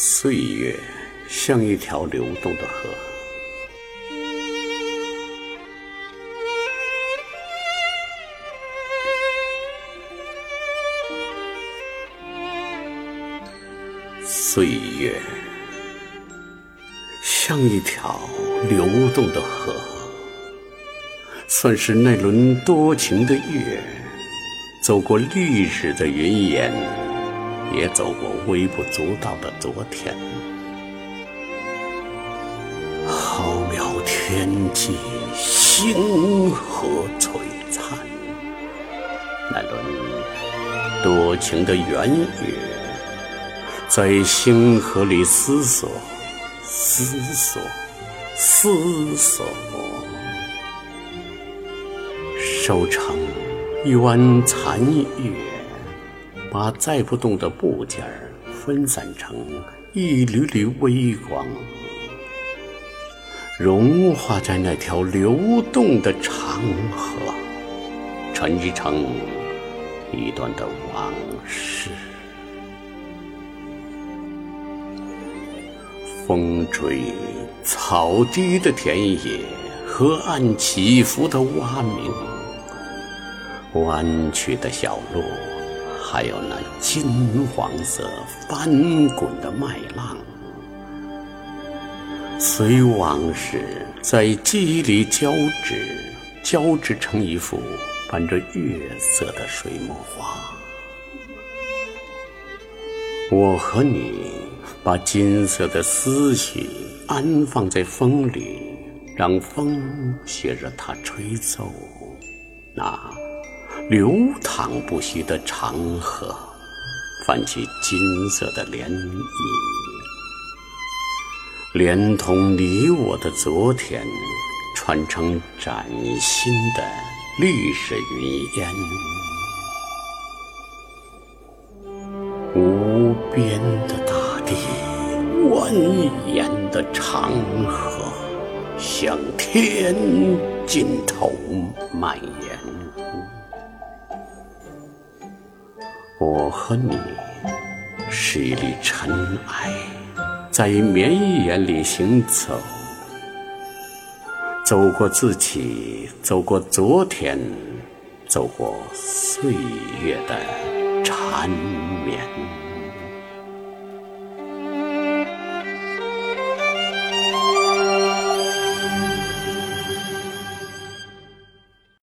岁月像一条流动的河，岁月像一条流动的河，算是那轮多情的月，走过历史的云烟，也走过微不足道的昨天。浩渺天际，星河璀璨，那轮多情的圆月，在星河里思索，思索，思索，收成一弯残月，把载不动的部件儿分散成一缕缕微光，融化在那条流动的长河，沉积成一段的往事。风吹草低的田野，河岸起伏的蛙鸣，弯曲的小路，还有那金黄色翻滚的麦浪，随往事在记忆里交织，交织成一幅伴着月色的水墨画。我和你。把金色的思绪安放在风里，让风携着它吹奏那流淌不息的长河，泛起金色的涟漪，连同你我的昨天，串成崭新的历史云烟，无边的大地。蜿蜒的长河向天尽头蔓延，我和你是一粒尘埃，在绵延里行走，走过自己，走过昨天，走过岁月的缠绵。